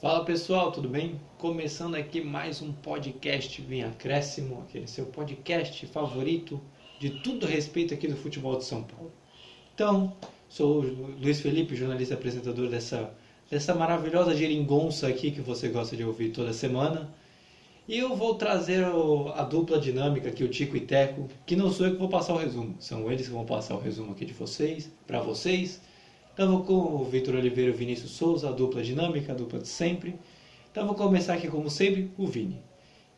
Fala pessoal, tudo bem? Começando aqui mais um podcast Vem Acréscimo, aquele seu podcast favorito de tudo respeito aqui do futebol de São Paulo. Então, sou o Luiz Felipe, jornalista e apresentador dessa, dessa maravilhosa geringonça aqui que você gosta de ouvir toda semana. E eu vou trazer o, a dupla dinâmica aqui, o Tico e Teco, que não sou eu que vou passar o resumo, são eles que vão passar o resumo aqui de vocês, para vocês. Estava com o Vitor Oliveira e o Vinícius Souza, a dupla dinâmica, a dupla de sempre. Então vou começar aqui, como sempre, o Vini.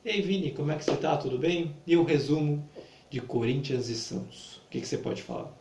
Ei Vini, como é que você está? Tudo bem? E o resumo de Corinthians e Santos. O que, que você pode falar?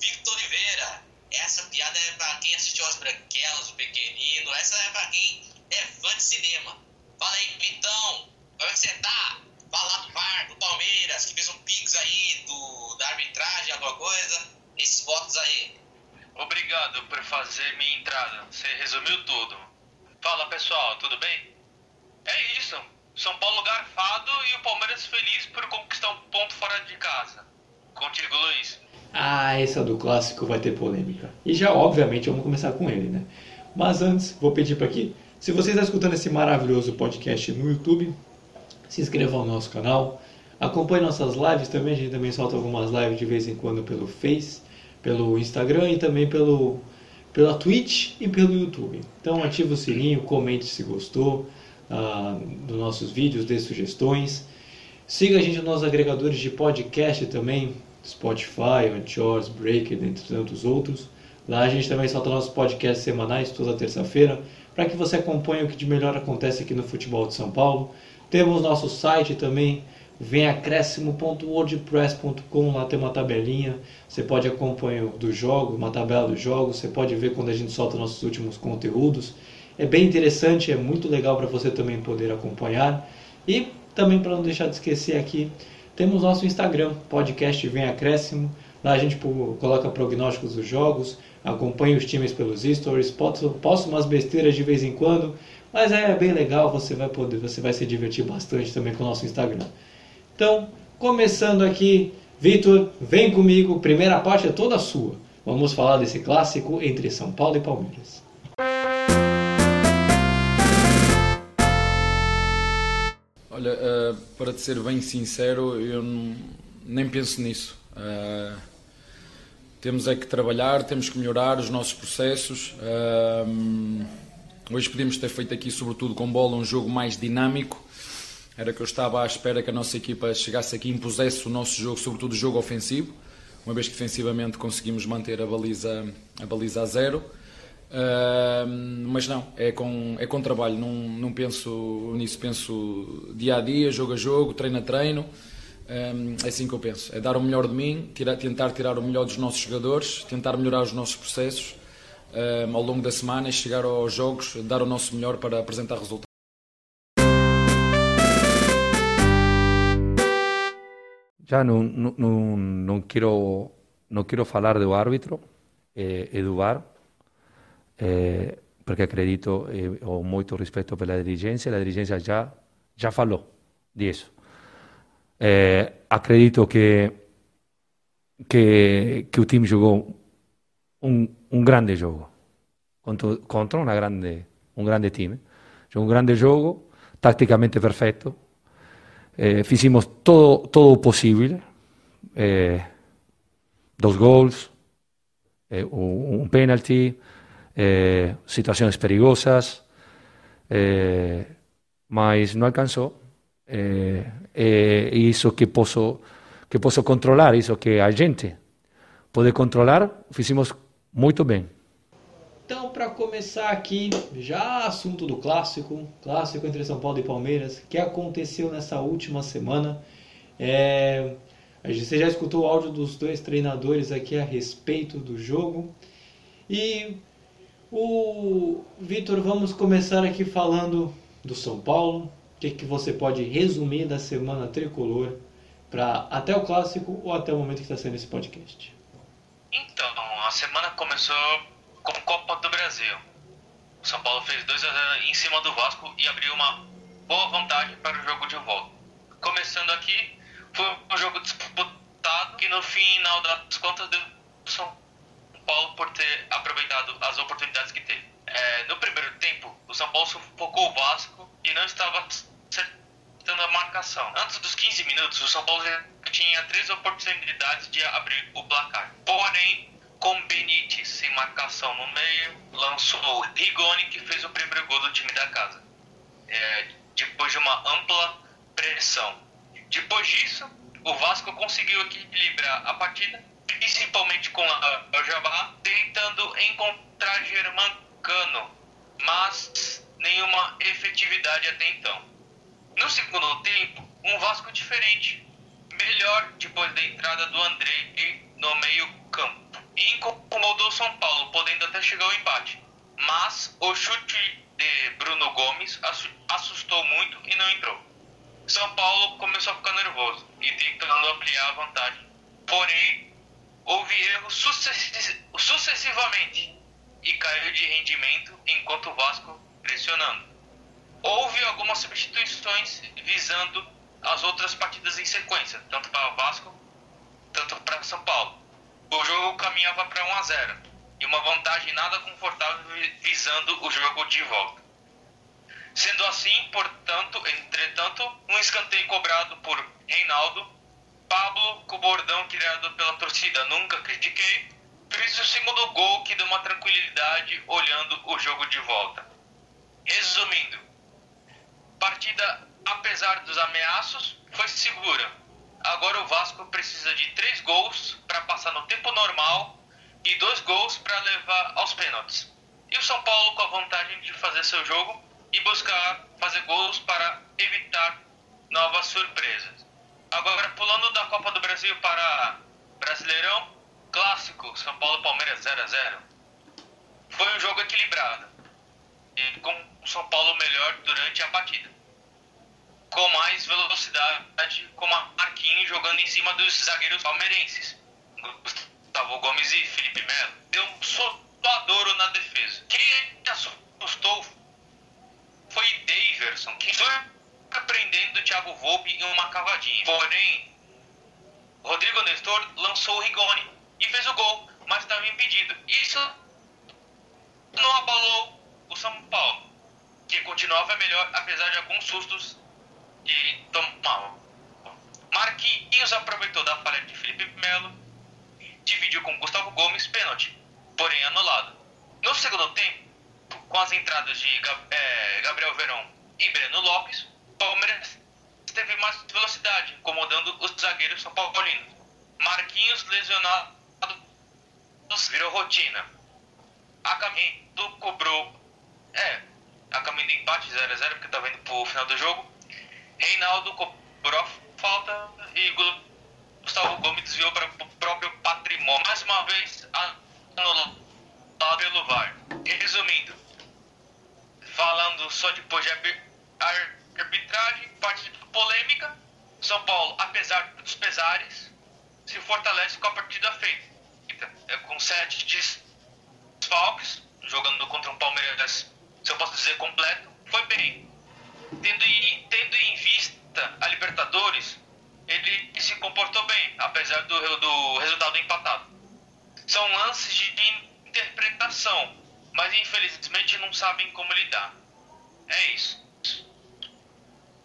Victor Oliveira. Essa piada é para quem assistiu As Branquelas, o Pequenino. Essa é para quem é fã de cinema. Fala aí, Vitão, como é que você tá? Falar do VAR, do Palmeiras, que fez um pix aí do, da arbitragem, alguma coisa. Esses votos aí. Obrigado por fazer minha entrada. Você resumiu tudo. Fala pessoal, tudo bem? É isso. São Paulo garfado e o Palmeiras feliz por conquistar um ponto fora de casa. Contigo, Luiz. Ah, essa do clássico vai ter polêmica. E já, obviamente, vamos começar com ele, né? Mas antes, vou pedir para que, se você está escutando esse maravilhoso podcast no YouTube, se inscreva no nosso canal, acompanhe nossas lives também, a gente também solta algumas lives de vez em quando pelo Face, pelo Instagram e também pelo pela Twitch e pelo YouTube. Então ative o sininho, comente se gostou uh, dos nossos vídeos, dê sugestões. Siga a gente nos agregadores de podcast também, Spotify, Anchors, Breaker, entre tantos outros. Lá a gente também solta nossos podcasts semanais toda terça-feira, para que você acompanhe o que de melhor acontece aqui no futebol de São Paulo. Temos nosso site também, venacréscimo.wordpress.com, lá tem uma tabelinha, você pode acompanhar do jogo, uma tabela dos jogos, você pode ver quando a gente solta nossos últimos conteúdos. É bem interessante, é muito legal para você também poder acompanhar. E também para não deixar de esquecer aqui, temos nosso Instagram, podcast Vem Acréscimo. Lá a gente coloca prognósticos dos jogos, acompanha os times pelos stories, posto, umas besteiras de vez em quando, mas é bem legal, você vai poder, você vai se divertir bastante também com o nosso Instagram. Então, começando aqui, Vitor, vem comigo, primeira parte é toda sua. Vamos falar desse clássico entre São Paulo e Palmeiras. Olha, uh, para te ser bem sincero, eu não, nem penso nisso. Uh, temos é que trabalhar, temos que melhorar os nossos processos. Uh, hoje podíamos ter feito aqui, sobretudo com bola, um jogo mais dinâmico. Era que eu estava à espera que a nossa equipa chegasse aqui e impusesse o nosso jogo, sobretudo o jogo ofensivo, uma vez que defensivamente conseguimos manter a baliza a, baliza a zero. Uh, mas não, é com, é com trabalho, não, não penso nisso, penso dia a dia, jogo a jogo, treino a treino. É assim que eu penso: é dar o melhor de mim, tirar, tentar tirar o melhor dos nossos jogadores, tentar melhorar os nossos processos ao longo da semana chegar aos jogos, dar o nosso melhor para apresentar resultados. Ya no, no, no, no quiero, no quiero falar do árbitro eh, e do VAR, eh, perché acredito eh, e ho molto rispetto per la dirigenza e la dirigenza già, già falò di esso. Eh, acredito che, che, che, il team giocò un, un grande gioco contro, contro grande, un grande team, eh. cioè un grande gioco tatticamente perfetto, eh, hicimos todo, todo posible, eh, dos goals, eh, un, un penalty. Eh, situações perigosas, eh, mas não alcançou. Eh, eh, isso que posso que posso controlar, isso que a gente pode controlar, fizemos muito bem. Então, para começar aqui, já assunto do clássico, clássico entre São Paulo e Palmeiras, que aconteceu nessa última semana. É, você já escutou o áudio dos dois treinadores aqui a respeito do jogo. E o Vitor, vamos começar aqui falando do São Paulo. O que, que você pode resumir da semana tricolor para até o clássico ou até o momento que está sendo esse podcast? Então, a semana começou com Copa do Brasil. O São Paulo fez 2 a 0 em cima do Vasco e abriu uma boa vantagem para o jogo de volta. Começando aqui, foi um jogo disputado que no final das contas deu São Paulo por ter aproveitado as oportunidades que teve. É, no primeiro tempo, o São Paulo sufocou o Vasco e não estava acertando a marcação. Antes dos 15 minutos, o São Paulo já tinha três oportunidades de abrir o placar. Porém, com Benítez sem marcação no meio, lançou Rigoni que fez o primeiro gol do time da casa. É, depois de uma ampla pressão. Depois disso, o Vasco conseguiu equilibrar a partida, principalmente com o Jabá, tentando encontrar Germancano, mas nenhuma efetividade até então. No segundo tempo, um Vasco diferente, melhor depois da entrada do André no meio campo. E incomodou São Paulo, podendo até chegar ao empate. Mas o chute de Bruno Gomes assustou muito e não entrou. São Paulo começou a ficar nervoso e tentando ampliar a vantagem. Porém, houve erros sucessivamente e caiu de rendimento enquanto o Vasco pressionando. Houve algumas substituições visando as outras partidas em sequência, tanto para o Vasco, tanto para São Paulo. O jogo caminhava para 1 a 0 e uma vantagem nada confortável visando o jogo de volta. Sendo assim, portanto, entretanto, um escanteio cobrado por Reinaldo, Pablo, com o bordão criado pela torcida Nunca Critiquei, fez o segundo gol que deu uma tranquilidade olhando o jogo de volta. Resumindo, partida, apesar dos ameaços, foi segura. Agora o Vasco precisa de três gols para passar no tempo normal e dois gols para levar aos pênaltis. E o São Paulo com a vantagem de fazer seu jogo e buscar fazer gols para evitar novas surpresas. Agora pulando da Copa do Brasil para Brasileirão, clássico São Paulo Palmeiras 0 a 0. Foi um jogo equilibrado e com o São Paulo melhor durante a partida. Com mais velocidade, com Marquinhos jogando em cima dos zagueiros palmeirenses. Gustavo Gomes e Felipe Melo. Deu um sotadouro na defesa. Quem assustou foi Daverson, que foi prendendo o Thiago Volpe em uma cavadinha. Porém, Rodrigo Nestor lançou o Rigoni e fez o gol, mas estava impedido. Isso não abalou o São Paulo, que continuava melhor apesar de alguns sustos que tomavam. Marquinhos aproveitou da falha de Felipe Melo, dividiu com Gustavo Gomes pênalti, porém anulado. No segundo tempo, com as entradas de é, Gabriel Verón e Breno Lopes, Palmeiras teve mais velocidade, incomodando os zagueiros são paulinos. Marquinhos lesionado virou rotina. A caminho cobrou. É, a caminho do empate 0x0, porque tá vendo pro final do jogo. Reinaldo cobrou falta e Gustavo Gomes desviou para o próprio patrimônio. Mais uma vez, anulado pelo VAR. Resumindo, falando só de arbitragem, partida polêmica, São Paulo, apesar dos pesares, se fortalece com a partida feita. É, com sete desfalques, jogando contra um Palmeiras, se eu posso dizer, completo, foi bem. Tendo em, tendo em vista a Libertadores, ele se comportou bem, apesar do, do resultado empatado. São lances de interpretação, mas infelizmente não sabem como lidar. É isso.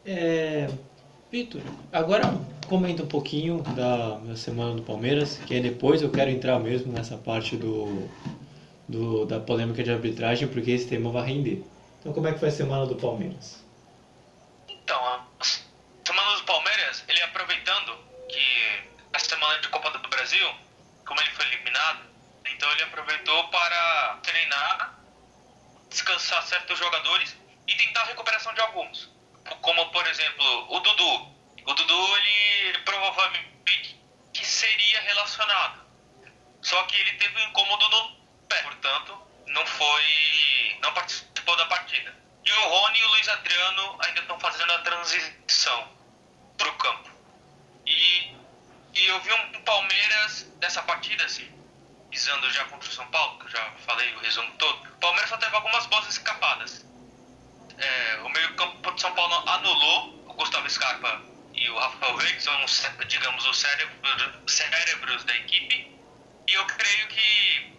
É, Vitor, agora comenta um pouquinho da, da semana do Palmeiras, que aí depois eu quero entrar mesmo nessa parte do, do, da polêmica de arbitragem, porque esse tema vai render. Então, como é que foi a semana do Palmeiras? Então, a semana do Palmeiras, ele aproveitando que a semana de Copa do Brasil, como ele foi eliminado, então ele aproveitou para treinar, descansar certos jogadores e tentar a recuperação de alguns. Como, por exemplo, o Dudu. O Dudu, ele provavelmente que seria relacionado. Só que ele teve um incômodo no pé, portanto, não foi. não participou da partida. E o Rony e o Luiz Adriano ainda estão fazendo a transição para o campo. E, e eu vi um Palmeiras dessa partida, assim, pisando já contra o São Paulo, que eu já falei o resumo todo. O Palmeiras só teve algumas boas escapadas. É, o meio-campo de São Paulo anulou o Gustavo Scarpa e o Rafael que são, digamos, os cérebros, cérebros da equipe. E eu creio que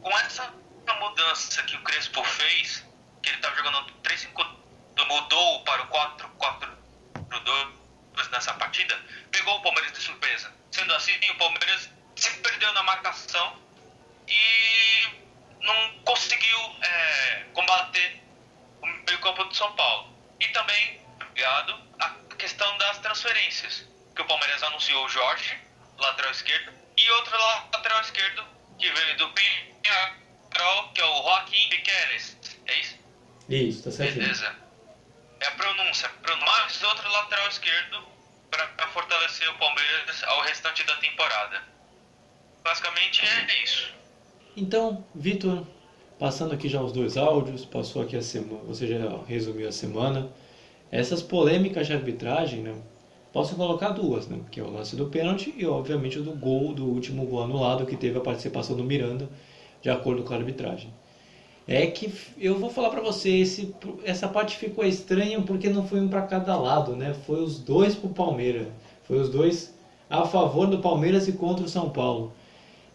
com essa mudança que o Crespo fez, que ele estava jogando 3-5, mudou para o 4-4-2 nessa partida, pegou o Palmeiras de surpresa. Sendo assim, o Palmeiras se perdeu na marcação e não conseguiu é, combater o meio-campo do São Paulo. E também, ligado, a questão das transferências, que o Palmeiras anunciou o Jorge, lateral esquerdo, e outro lateral esquerdo que veio do Penharol, que é o Joaquim Piqueres. É isso? Isso, tá certo. Beleza. É a pronúncia. Mais outro lateral esquerdo para fortalecer o Palmeiras ao restante da temporada. Basicamente é isso. Então, Vitor, passando aqui já os dois áudios, passou aqui a semana, você já resumiu a semana. Essas polêmicas de arbitragem, né? Posso colocar duas, né? Que é o lance do pênalti e, obviamente, o do gol, do último gol anulado, que teve a participação do Miranda, de acordo com a arbitragem. É que eu vou falar para você, esse, essa parte ficou estranha porque não foi um para cada lado, né? Foi os dois pro Palmeiras. Foi os dois a favor do Palmeiras e contra o São Paulo.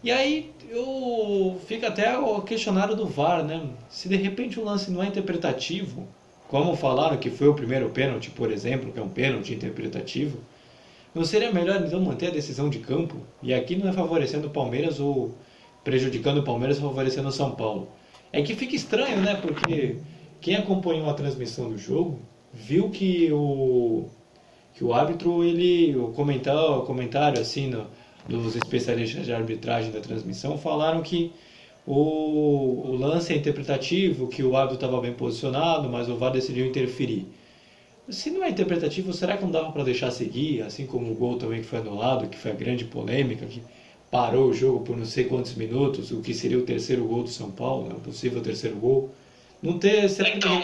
E aí eu fico até o questionário do VAR, né? Se de repente o lance não é interpretativo, como falaram que foi o primeiro pênalti, por exemplo, que é um pênalti interpretativo, não seria melhor então manter a decisão de campo? E aqui não é favorecendo o Palmeiras ou prejudicando o Palmeiras, favorecendo o São Paulo. É que fica estranho, né? Porque quem acompanhou a transmissão do jogo viu que o que o árbitro ele o comentário, o comentário assim no, dos especialistas de arbitragem da transmissão falaram que o, o lance é interpretativo, que o árbitro estava bem posicionado, mas o VAR decidiu interferir. Se não é interpretativo, será que não dava para deixar seguir, assim como o gol também que foi anulado, que foi a grande polêmica, que parou o jogo por não sei quantos minutos, o que seria o terceiro gol do São Paulo, né, o possível terceiro gol. Não ter, será que Então,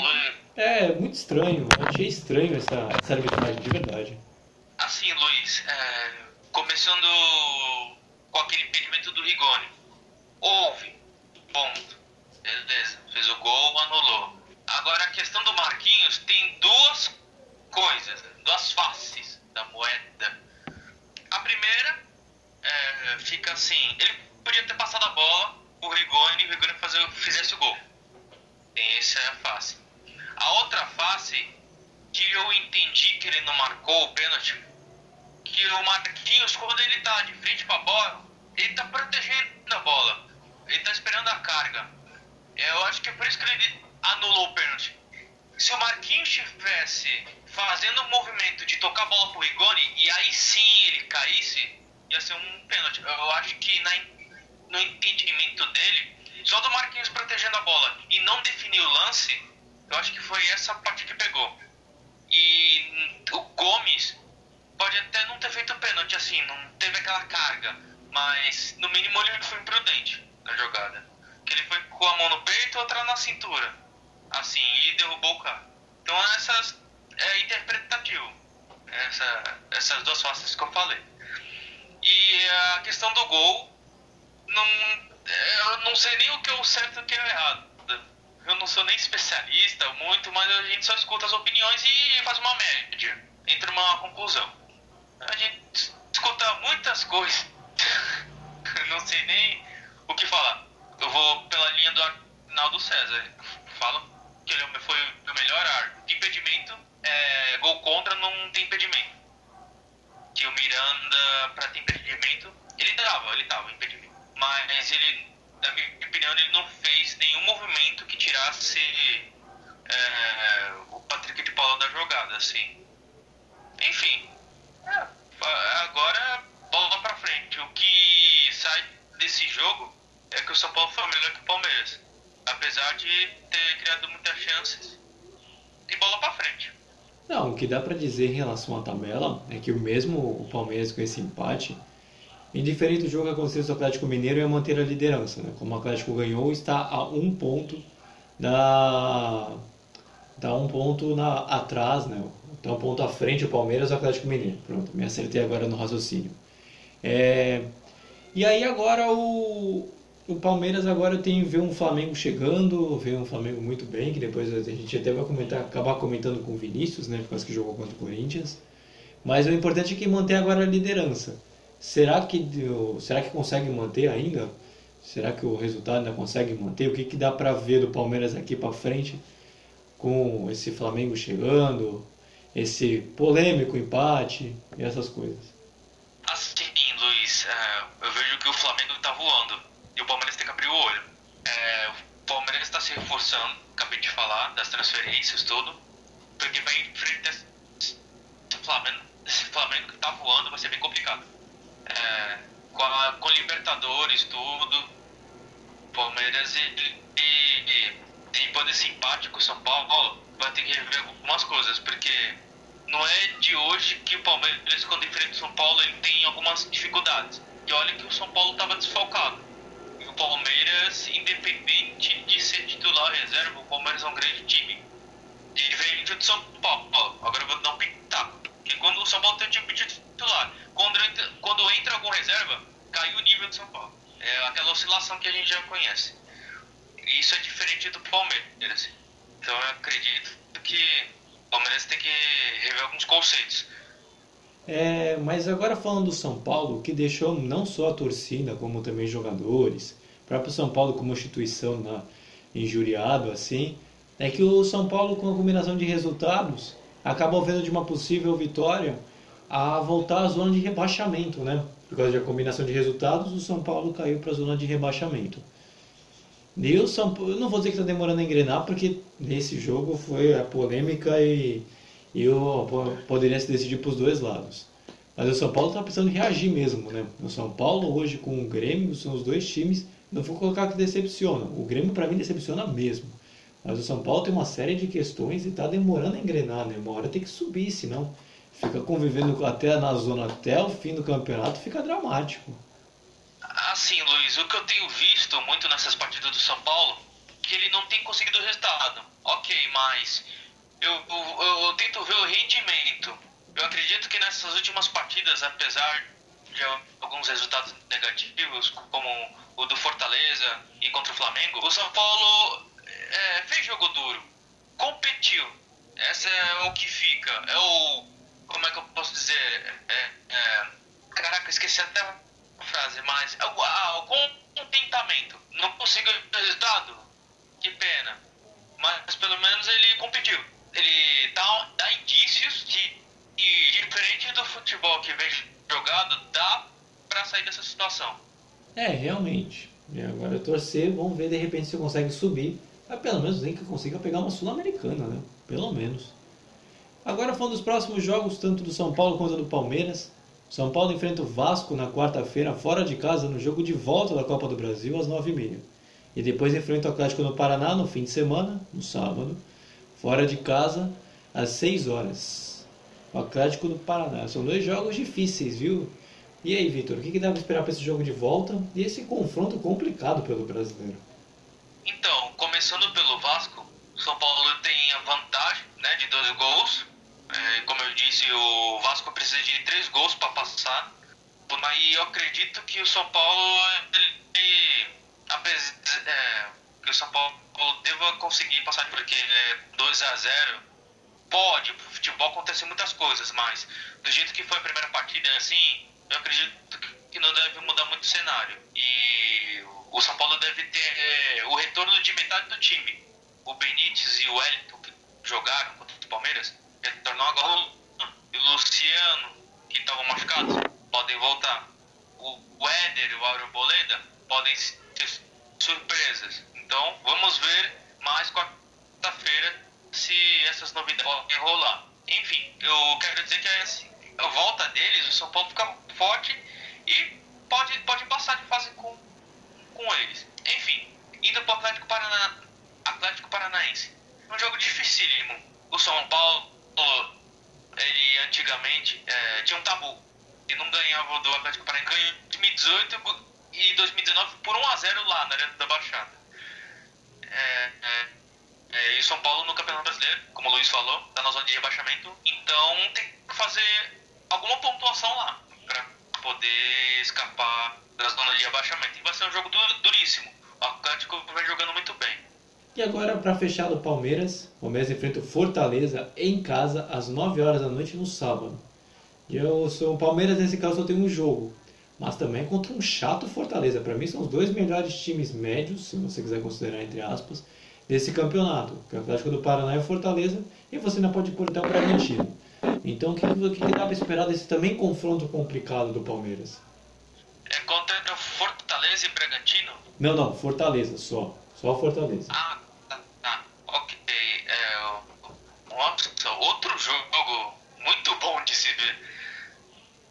é muito estranho, achei estranho essa, essa arbitragem de verdade. assim, Luiz, é, começando com aquele impedimento do Rigoni. Houve, ponto. Beleza, fez o gol, anulou. Agora a questão do Marquinhos tem duas coisas, duas faces da moeda. A primeira é, fica assim, ele podia ter passado a bola, o Rigoni, e o Rigoni fazer, fizesse o gol. Tem essa face. A outra face, que eu entendi que ele não marcou o pênalti, que o Marquinhos, quando ele tá de frente pra bola, ele tá protegendo a bola. Ele tá esperando a carga. Eu acho que é por isso que ele anulou o pênalti. Se o Marquinhos estivesse fazendo o movimento de tocar a bola pro Rigoni e aí sim ele caísse, ia ser um pênalti. Eu acho que na, no entendimento dele, só do Marquinhos protegendo a bola e não definir o lance, eu acho que foi essa parte que pegou. E o Gomes pode até não ter feito pênalti assim, não teve aquela carga, mas no mínimo ele foi imprudente na jogada. Que ele foi com a mão no peito, outra na cintura, assim, e derrubou o cara. Então essas é interpretativo, essa, essas duas faces que eu falei. E a questão do gol, não, eu não sei nem o que é o certo e o que é o errado. Eu não sou nem especialista muito, mas a gente só escuta as opiniões e faz uma média, entra uma conclusão. A gente escuta muitas coisas, não sei nem o que falar. Eu vou pela linha do Arnaldo César. Falam que ele foi o melhor árbitro. Impedimento, é, gol contra não tem impedimento. Que o Miranda, pra ter impedimento, ele tava, ele tava impedimento. Mas ele, na minha opinião, ele não fez tirasse é, o Patrick de Paula da jogada, assim. Enfim, é, agora bola pra frente. O que sai desse jogo é que o São Paulo foi melhor que o Palmeiras. Apesar de ter criado muitas chances. E bola pra frente. Não, o que dá para dizer em relação à tabela é que o mesmo o Palmeiras com esse empate, indiferente do jogo que acontecesse no Atlético Mineiro, ia manter a liderança. Né? Como o Atlético ganhou, está a um ponto da, da um ponto na, atrás, né? Está um ponto à frente o Palmeiras o Atlético Mineiro. Pronto, me acertei agora no raciocínio. É, e aí agora o, o Palmeiras agora tem ver um Flamengo chegando, ver um Flamengo muito bem, que depois a gente até vai comentar, acabar comentando com o Vinícius, né, por causa que jogou contra o Corinthians. Mas o importante é que manter agora a liderança. Será que será que consegue manter ainda? Será que o resultado ainda consegue manter? O que, que dá para ver do Palmeiras aqui para frente com esse Flamengo chegando, esse polêmico empate e essas coisas? Assim, Luiz, é, eu vejo que o Flamengo está voando e o Palmeiras tem que abrir o olho. É, o Palmeiras está se reforçando, acabei de falar, das transferências, tudo, porque vai enfrentar esse Flamengo, esse Flamengo que está voando, vai ser bem complicado. É, com, a, com Libertadores, tudo, Palmeiras ele, ele, tem pode esse empate com o São Paulo, vai ter que rever algumas coisas, porque não é de hoje que o Palmeiras, quando enfrenta o São Paulo, ele tem algumas dificuldades. E olha que o São Paulo estava desfalcado. Palmeiras, independente de ser titular reserva, o Palmeiras é um grande time. Diferente do São Paulo. Agora eu vou dar um pitaco. Porque quando o São Paulo tem um time titular, quando entra, quando entra algum reserva, cai o nível do São Paulo. É aquela oscilação que a gente já conhece. E isso é diferente do Palmeiras. Então eu acredito que o Palmeiras tem que rever alguns conceitos. É, mas agora falando do São Paulo, que deixou não só a torcida, como também jogadores, o próprio São Paulo como instituição na, injuriado assim, é que o São Paulo com a combinação de resultados acabou vendo de uma possível vitória a voltar à zona de rebaixamento, né? Por causa da combinação de resultados, o São Paulo caiu para a zona de rebaixamento. Paulo, eu não vou dizer que está demorando a engrenar, porque nesse jogo foi a polêmica e, e eu poderia se decidir para os dois lados. Mas o São Paulo está precisando reagir mesmo, né? O São Paulo hoje com o Grêmio são os dois times não vou colocar que decepciona. O Grêmio, para mim, decepciona mesmo. Mas o São Paulo tem uma série de questões e está demorando a engrenar, né? Uma hora tem que subir, senão fica convivendo até na zona até o fim do campeonato, fica dramático. Assim, Luiz, o que eu tenho visto muito nessas partidas do São Paulo, que ele não tem conseguido resultado. Ok, mas eu, eu, eu tento ver o rendimento. Eu acredito que nessas últimas partidas, apesar de alguns resultados negativos, como o do Fortaleza e contra o Flamengo, o São Paulo é, fez jogo duro, competiu. Essa é o que fica. É o. Como é que eu posso dizer? É, é, caraca, esqueci até frase, mas. O, ah, contentamento. Não conseguiu o resultado? Que pena. Mas pelo menos ele competiu. Ele dá, dá indícios de, de diferente do futebol que vem jogado, dá para sair dessa situação. É, realmente. E agora torcer, vamos ver de repente se consegue subir. Mas pelo menos nem que consiga pegar uma Sul-Americana, né? Pelo menos. Agora falando dos próximos jogos, tanto do São Paulo quanto do Palmeiras. São Paulo enfrenta o Vasco na quarta-feira, fora de casa, no jogo de volta da Copa do Brasil, às 9h30. E depois enfrenta o Atlético no Paraná no fim de semana, no sábado, fora de casa, às 6 horas. O Atlético no Paraná. São dois jogos difíceis, viu? E aí, Vitor, o que, dá para esperar para esse jogo de volta e esse confronto complicado pelo brasileiro? Então, começando pelo disse, o Vasco precisa de três gols para passar. Mas eu acredito que o São Paulo, ele, é, que o São Paulo deva conseguir passar porque é 2 a 0 pode, no futebol acontece muitas coisas, mas do jeito que foi a primeira partida, assim, eu acredito que não deve mudar muito o cenário. E o São Paulo deve ter é, o retorno de metade do time. O Benítez e o Wellington, que jogaram contra o Palmeiras, retornam agora. E o Luciano, que estavam machucados, podem voltar. O Éder e o Arboleda podem ser surpresas. Então, vamos ver mas quarta-feira, se essas novidades podem rolar. Enfim, eu quero dizer que assim, a volta deles, o São Paulo fica forte e pode, pode passar de fase com, com eles. Enfim, indo para o Atlético, Parana, Atlético Paranaense. Um jogo dificílimo. O São Paulo, ele antigamente é, tinha um tabu. E não ganhava do Atlético Paranaense. Ganhou em 2018 e 2019 por 1 a 0 lá na Arena da Baixada. É, é, é, e São Paulo no Campeonato Brasileiro, como o Luiz falou, está na zona de rebaixamento. Então tem que fazer alguma pontuação lá para poder escapar da zona de rebaixamento. E vai ser um jogo duríssimo. O Atlético vem jogando muito bem. E agora, para fechar o Palmeiras, o Palmeiras enfrenta o Fortaleza em casa às 9 horas da noite no sábado. E eu sou o Palmeiras, nesse caso, só tem um jogo, mas também contra um chato Fortaleza. Para mim, são os dois melhores times médios, se você quiser considerar entre aspas, desse campeonato. O Atlético do Paraná é Fortaleza e você ainda pode pôr até o Bragantino. Então, o que, que, que dá para esperar desse também confronto complicado do Palmeiras? É contra Fortaleza e Bragantino? Não, não, Fortaleza só. Só Fortaleza. Ah. É, nossa, outro jogo muito bom de se ver.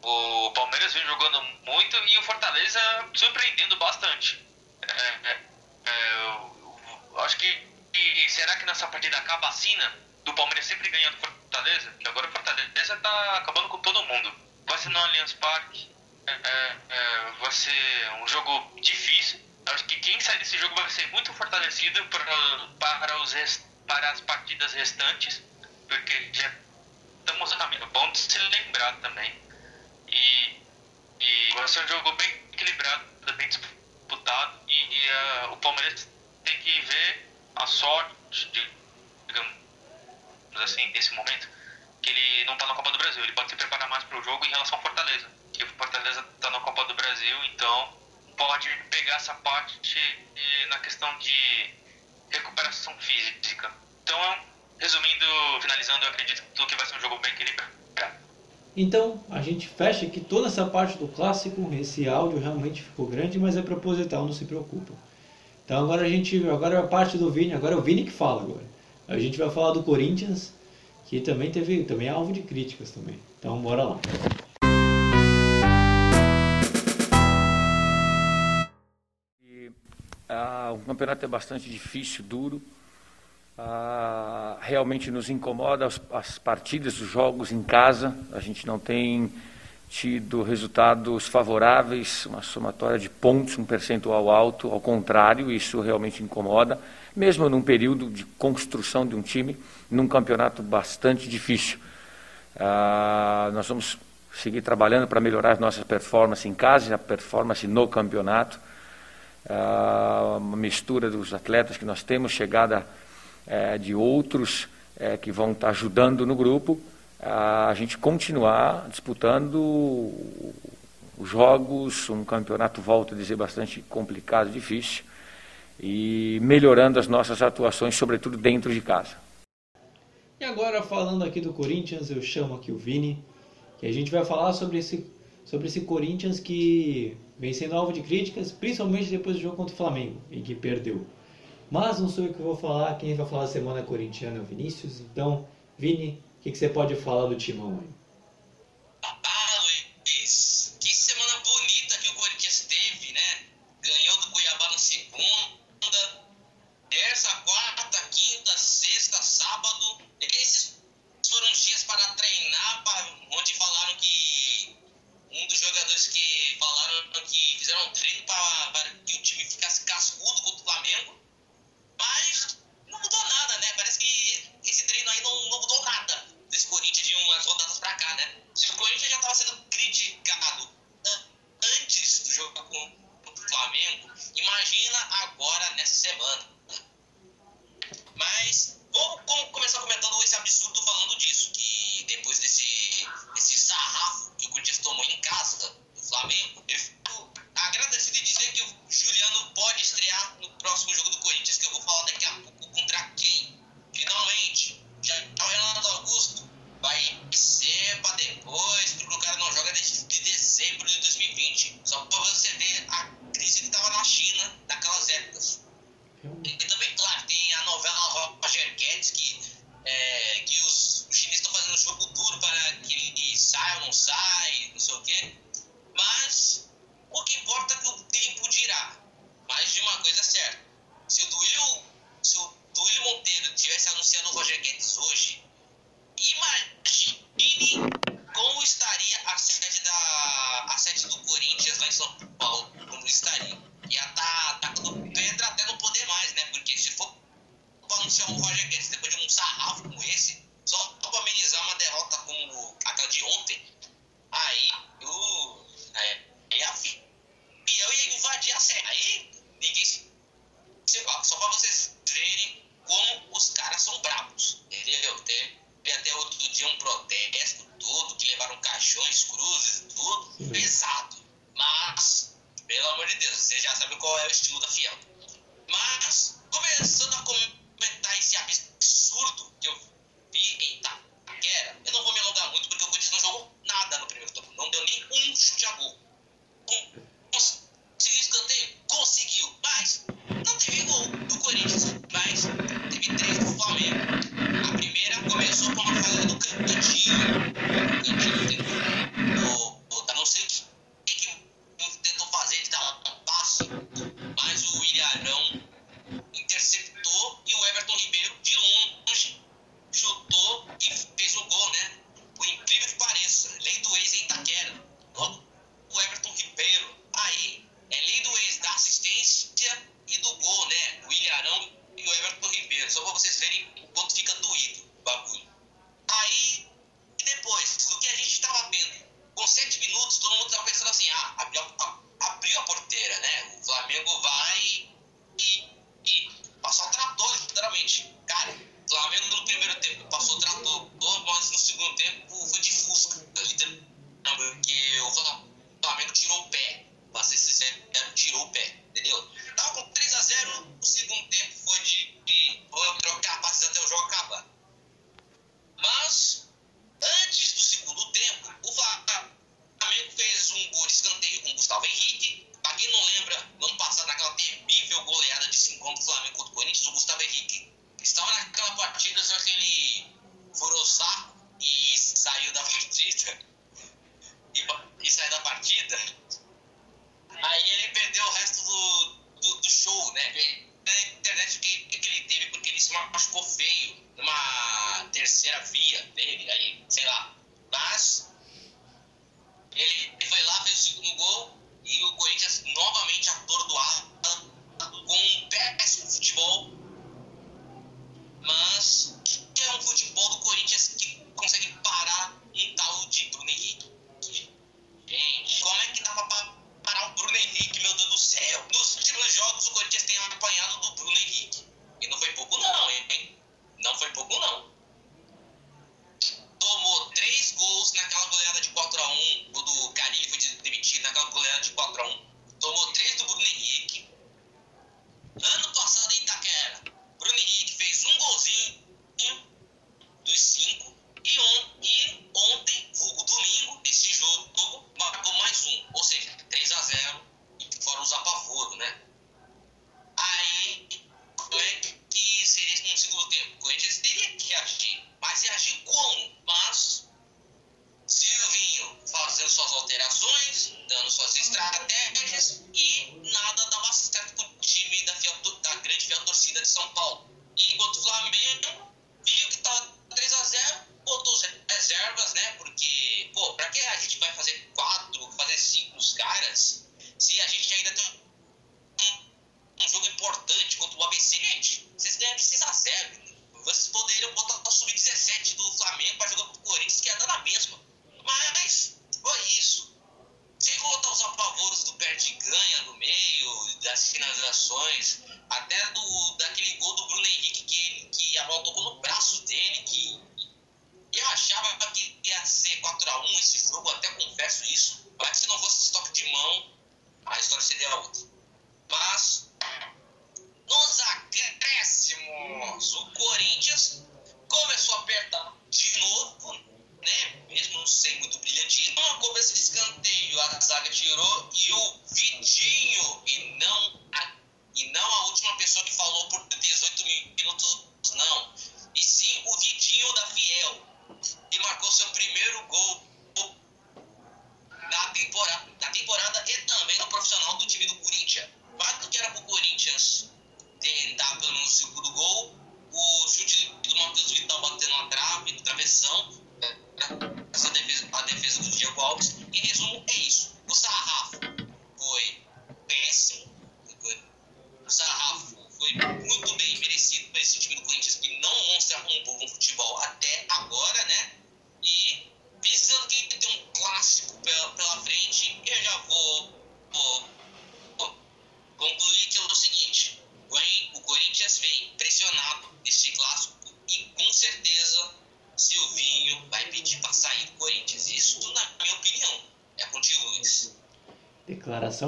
O Palmeiras vem jogando muito e o Fortaleza surpreendendo bastante. É, é, é acho que, que, será que nessa partida acaba a sina do Palmeiras sempre ganhando Fortaleza? Que agora o Fortaleza está acabando com todo mundo. Vai ser no Allianz Parque. É, é, é, vai ser um jogo difícil. Acho que quem sai desse jogo vai ser muito fortalecido para, para, os, para as partidas restantes, porque já estamos a caminho. Bom de se lembrar também. E, e vai ser um jogo bem equilibrado, bem disputado. E, e uh, o Palmeiras tem que ver a sorte, de, digamos assim, nesse momento, que ele não está na Copa do Brasil. Ele pode se preparar mais para o jogo em relação ao Fortaleza. Que o Fortaleza está na Copa do Brasil, então pode pegar essa parte na questão de recuperação física. Então, resumindo, finalizando, eu acredito que vai ser um jogo bem equilibrado. Então, a gente fecha aqui toda essa parte do clássico. Esse áudio realmente ficou grande, mas é proposital, não se preocupa. Então agora a gente, agora é a parte do Vini, agora é o Vini que fala agora. A gente vai falar do Corinthians, que também teve, também é alvo de críticas também. Então bora lá. Ah, o campeonato é bastante difícil, duro. Ah, realmente nos incomoda as, as partidas, os jogos em casa. A gente não tem tido resultados favoráveis, uma somatória de pontos, um percentual alto, ao contrário, isso realmente incomoda, mesmo num período de construção de um time, num campeonato bastante difícil. Ah, nós vamos seguir trabalhando para melhorar as nossas performances em casa e a performance no campeonato. Uma mistura dos atletas que nós temos, chegada eh, de outros eh, que vão estar ajudando no grupo a gente continuar disputando os jogos, um campeonato, volto a dizer, bastante complicado, difícil, e melhorando as nossas atuações, sobretudo dentro de casa. E agora, falando aqui do Corinthians, eu chamo aqui o Vini, que a gente vai falar sobre esse, sobre esse Corinthians que vem sendo alvo de críticas, principalmente depois do jogo contra o Flamengo, em que perdeu. Mas não sou eu que vou falar, quem vai falar a semana corintiana é o Vinícius, então, Vini, que, que você pode falar do Timão aí? Verem o quanto fica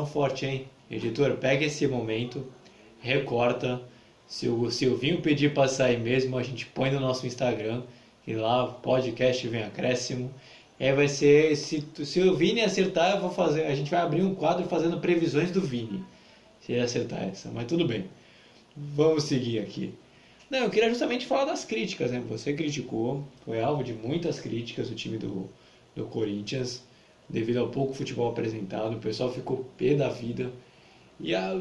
Forte, hein? Editor, pega esse momento, recorta. Se o Silvinho pedir para sair mesmo, a gente põe no nosso Instagram. E lá, podcast vem acréscimo. É, vai ser. Se, se o Vini acertar, eu vou fazer. A gente vai abrir um quadro fazendo previsões do Vini. Se ele acertar essa, mas tudo bem. Vamos seguir aqui. Não, eu queria justamente falar das críticas, né? Você criticou, foi alvo de muitas críticas o time do, do Corinthians, devido ao pouco futebol apresentado, o pessoal ficou pé da vida. E a,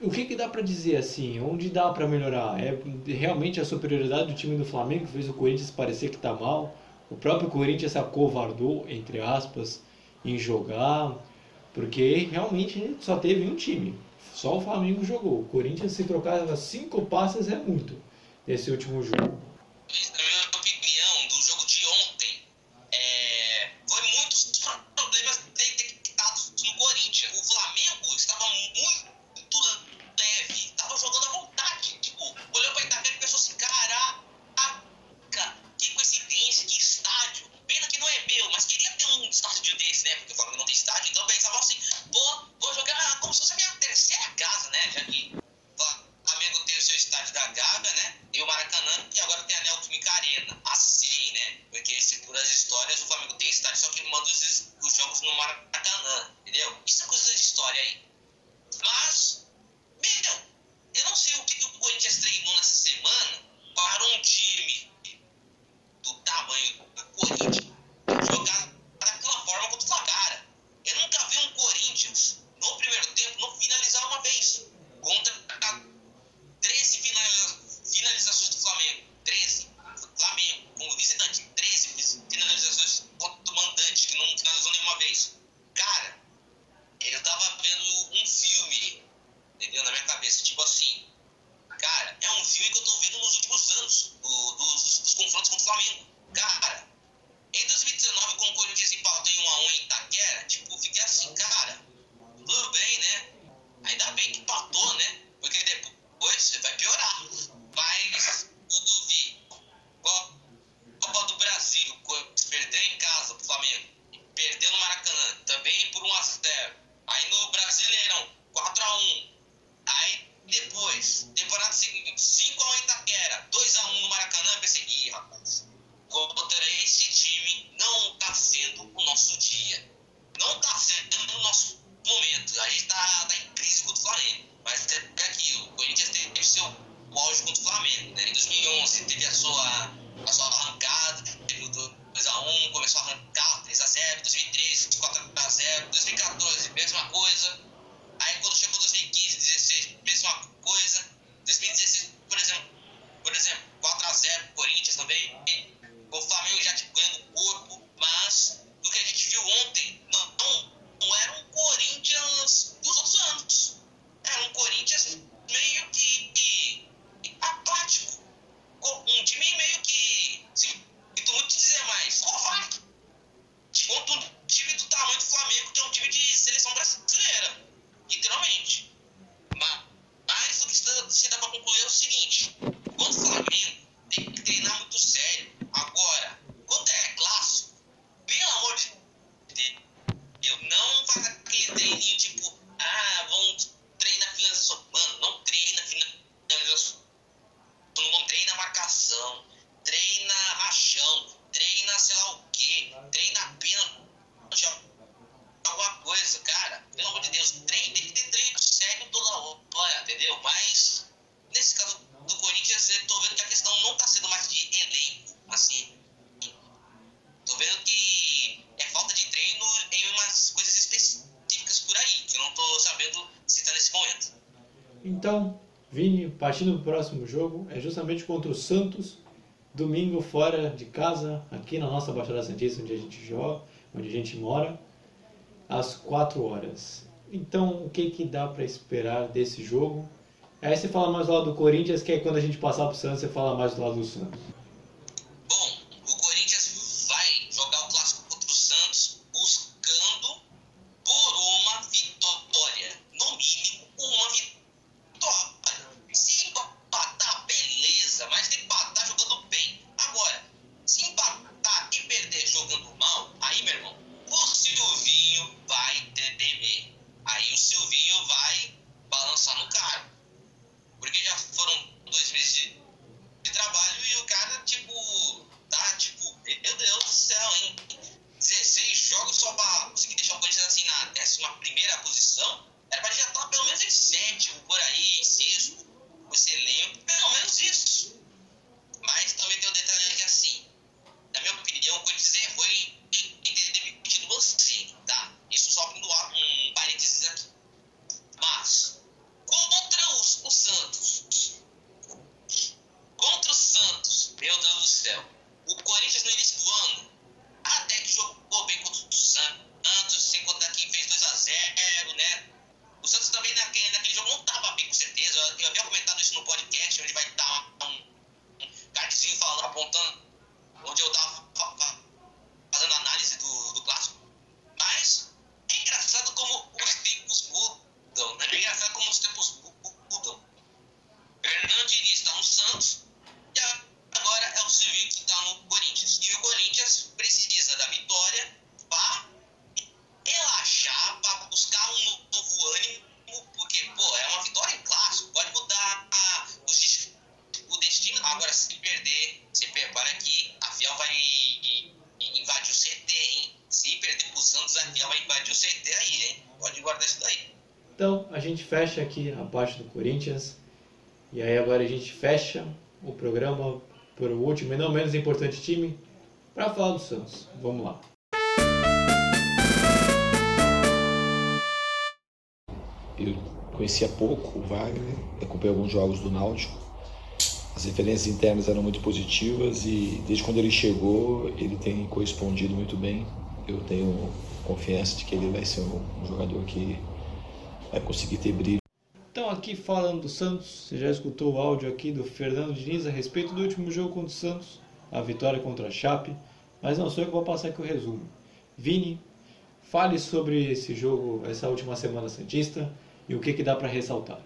o que, que dá para dizer assim? Onde dá para melhorar? É realmente a superioridade do time do Flamengo fez o Corinthians parecer que está mal? O próprio Corinthians se acovardou, entre aspas, em jogar, porque realmente só teve um time. Só o Flamengo jogou. O Corinthians, se trocar cinco passes, é muito nesse último jogo. Então, Vini, partindo para o próximo jogo, é justamente contra o Santos, domingo fora de casa, aqui na nossa Baixada Santista, onde a gente joga, onde a gente mora, às 4 horas. Então, o que, que dá para esperar desse jogo? Aí você fala mais do lado do Corinthians, que é quando a gente passar para o Santos, você fala mais do lado do Santos. 红灯，我就到 fecha aqui a parte do Corinthians. E aí agora a gente fecha o programa por último e não menos importante time para falar do Santos. Vamos lá. Eu conhecia pouco o Wagner, acompanhei alguns jogos do Náutico. As referências internas eram muito positivas e desde quando ele chegou, ele tem correspondido muito bem. Eu tenho confiança de que ele vai ser um jogador que vai conseguir ter brilho. Então aqui falando do Santos, você já escutou o áudio aqui do Fernando Diniz a respeito do último jogo contra o Santos, a vitória contra a Chape, mas não sou eu que vou passar aqui o resumo. Vini, fale sobre esse jogo, essa última semana santista e o que, que dá para ressaltar.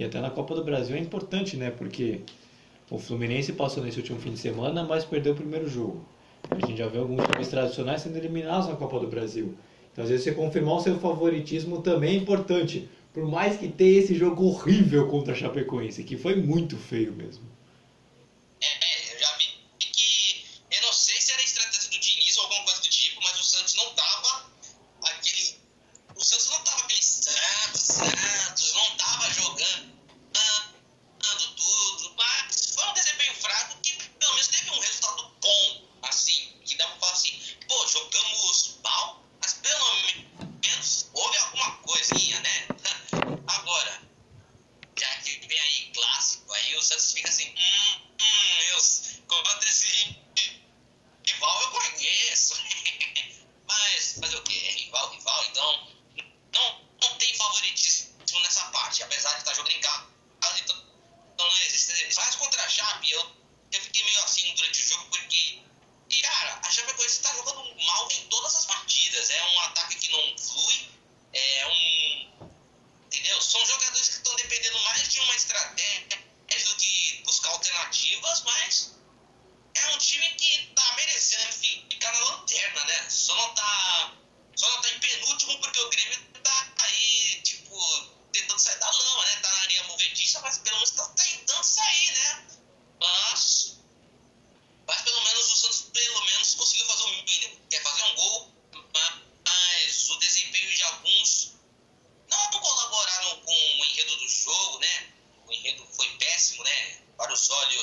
E até na Copa do Brasil é importante, né? Porque o Fluminense passou nesse último fim de semana, mas perdeu o primeiro jogo. A gente já vê alguns times tradicionais sendo eliminados na Copa do Brasil. Então, às vezes, você confirmar o seu favoritismo também é importante. Por mais que tenha esse jogo horrível contra a Chapecoense, que foi muito feio mesmo.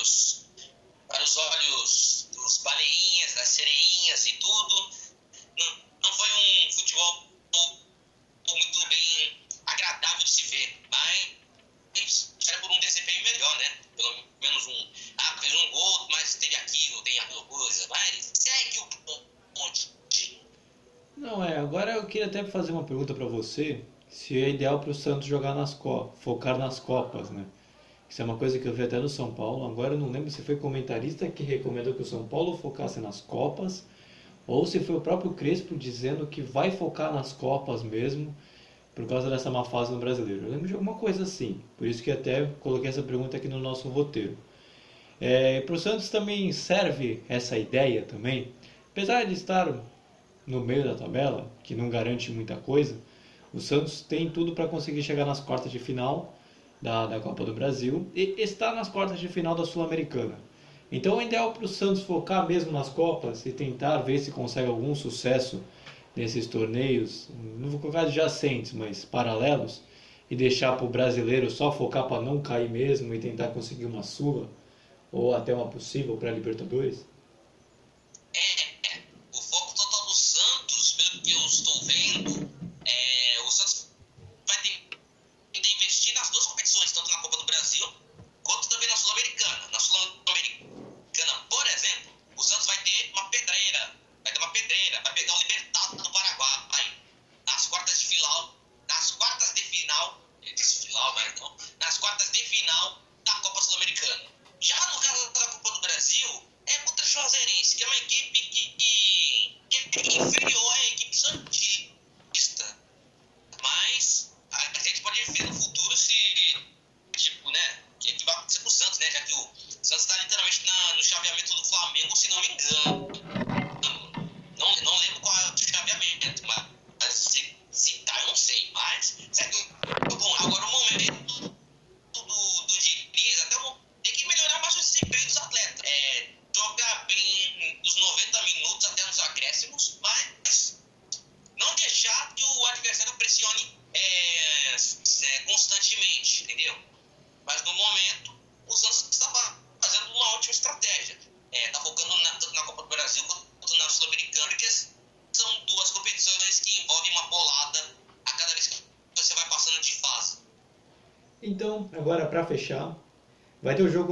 olhos, para os olhos dos baleinhas, das sereinhas e tudo. Não, não foi um futebol muito bem agradável de se ver, mas era por um desempenho melhor, né? Pelo menos um. Ah, fez um gol, mas teve aquilo, tem alguma coisa, mas segue o ponte. Não, é, agora eu queria até fazer uma pergunta para você, se é ideal para o Santos jogar nas copas, focar nas copas, né? Isso é uma coisa que eu vi até no São Paulo. Agora eu não lembro se foi comentarista que recomendou que o São Paulo focasse nas Copas ou se foi o próprio Crespo dizendo que vai focar nas Copas mesmo por causa dessa má fase no brasileiro. Eu lembro de alguma coisa assim, por isso que até coloquei essa pergunta aqui no nosso roteiro. É, para o Santos também serve essa ideia também, apesar de estar no meio da tabela, que não garante muita coisa, o Santos tem tudo para conseguir chegar nas quartas de final da, da Copa do Brasil e está nas quartas de final da Sul-Americana. Então o ideal para o Santos focar mesmo nas Copas e tentar ver se consegue algum sucesso nesses torneios, não vou colocar adjacentes, mas paralelos, e deixar para o brasileiro só focar para não cair mesmo e tentar conseguir uma Sula ou até uma possível para a Libertadores? É,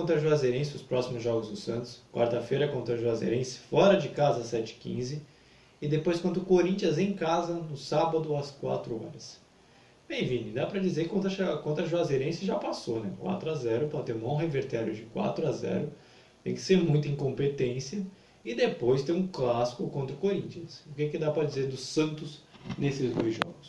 contra a Juazeirense os próximos jogos do Santos. Quarta-feira contra a Juazeirense, fora de casa às 7h15. E depois contra o Corinthians em casa, no sábado às 4 horas. Bem, Vini, dá para dizer que contra, contra a Juazeirense já passou, né? 4x0, Patemão revertério de 4x0. Tem que ser muita incompetência. E depois tem um clássico contra o Corinthians. O que, que dá para dizer do Santos nesses dois jogos?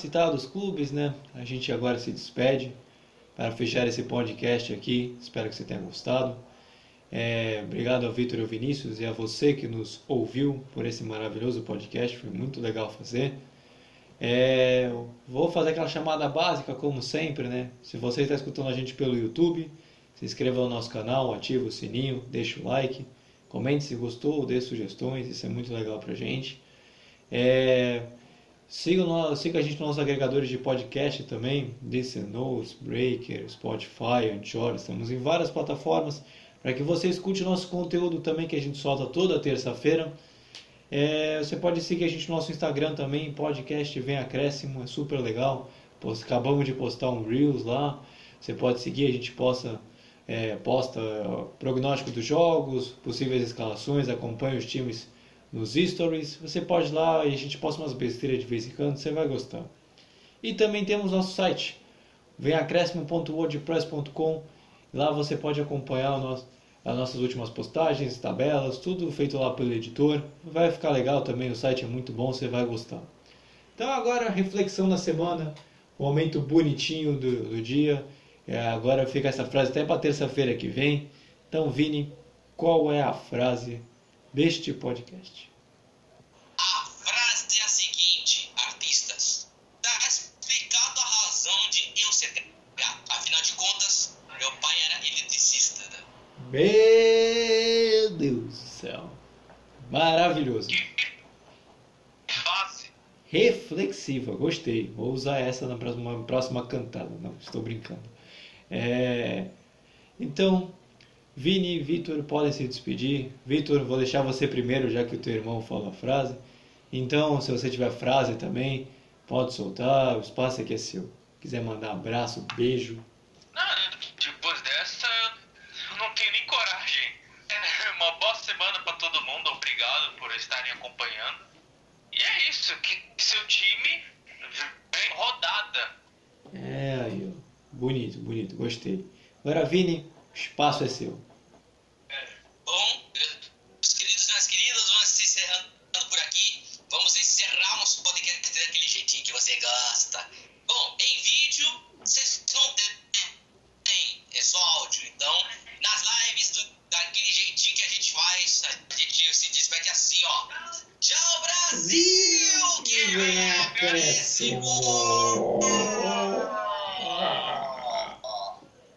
Citados os clubes, né? A gente agora se despede para fechar esse podcast aqui. Espero que você tenha gostado. É, obrigado ao Vitor e ao Vinícius e a você que nos ouviu por esse maravilhoso podcast. Foi muito legal fazer. É, vou fazer aquela chamada básica, como sempre, né? Se você está escutando a gente pelo YouTube, se inscreva no nosso canal, ative o sininho, deixe o like, comente se gostou, dê sugestões, isso é muito legal pra gente. É, siga, no, siga a gente nos nossos agregadores de podcast também, Listeners, Breaker, Spotify, Anchor, estamos em várias plataformas para que você escute nosso conteúdo também que a gente solta toda terça-feira. É, você pode seguir a gente no nosso Instagram também, podcast Vem Acréscimo, é super legal. Acabamos de postar um Reels lá. Você pode seguir, a gente posta é, posta prognóstico dos jogos, possíveis escalações, acompanha os times nos stories. Você pode ir lá e a gente posta umas besteiras de vez em quando, você vai gostar. E também temos nosso site, venacrescimo.wordpress.com. Lá você pode acompanhar nosso, as nossas últimas postagens, tabelas, tudo feito lá pelo editor. Vai ficar legal também, o site é muito bom, você vai gostar. Então agora reflexão da semana, momento bonitinho do, do dia. É, agora fica essa frase até para terça-feira que vem. Então, Vini, qual é a frase deste podcast? A frase é a seguinte, artistas. Está explicado a razão de eu ser gato. Afinal de contas, meu pai era eletricista. Né? Meu Deus do céu. Maravilhoso. Fase. Reflexiva, gostei. Vou usar essa na próxima, próxima cantada. Não, estou brincando. É, então, Vini e Vitor podem se despedir. Vitor, vou deixar você primeiro, já que o teu irmão falou a frase. Então, se você tiver frase também, pode soltar, o espaço aqui é seu. Quiser mandar abraço, beijo. Não, depois dessa, eu não tenho nem coragem. É uma boa semana para todo mundo, obrigado por estarem acompanhando. E é isso, que seu time vem rodada. É, aí, ó. Bonito, bonito, gostei. Agora, Vini, espaço é seu.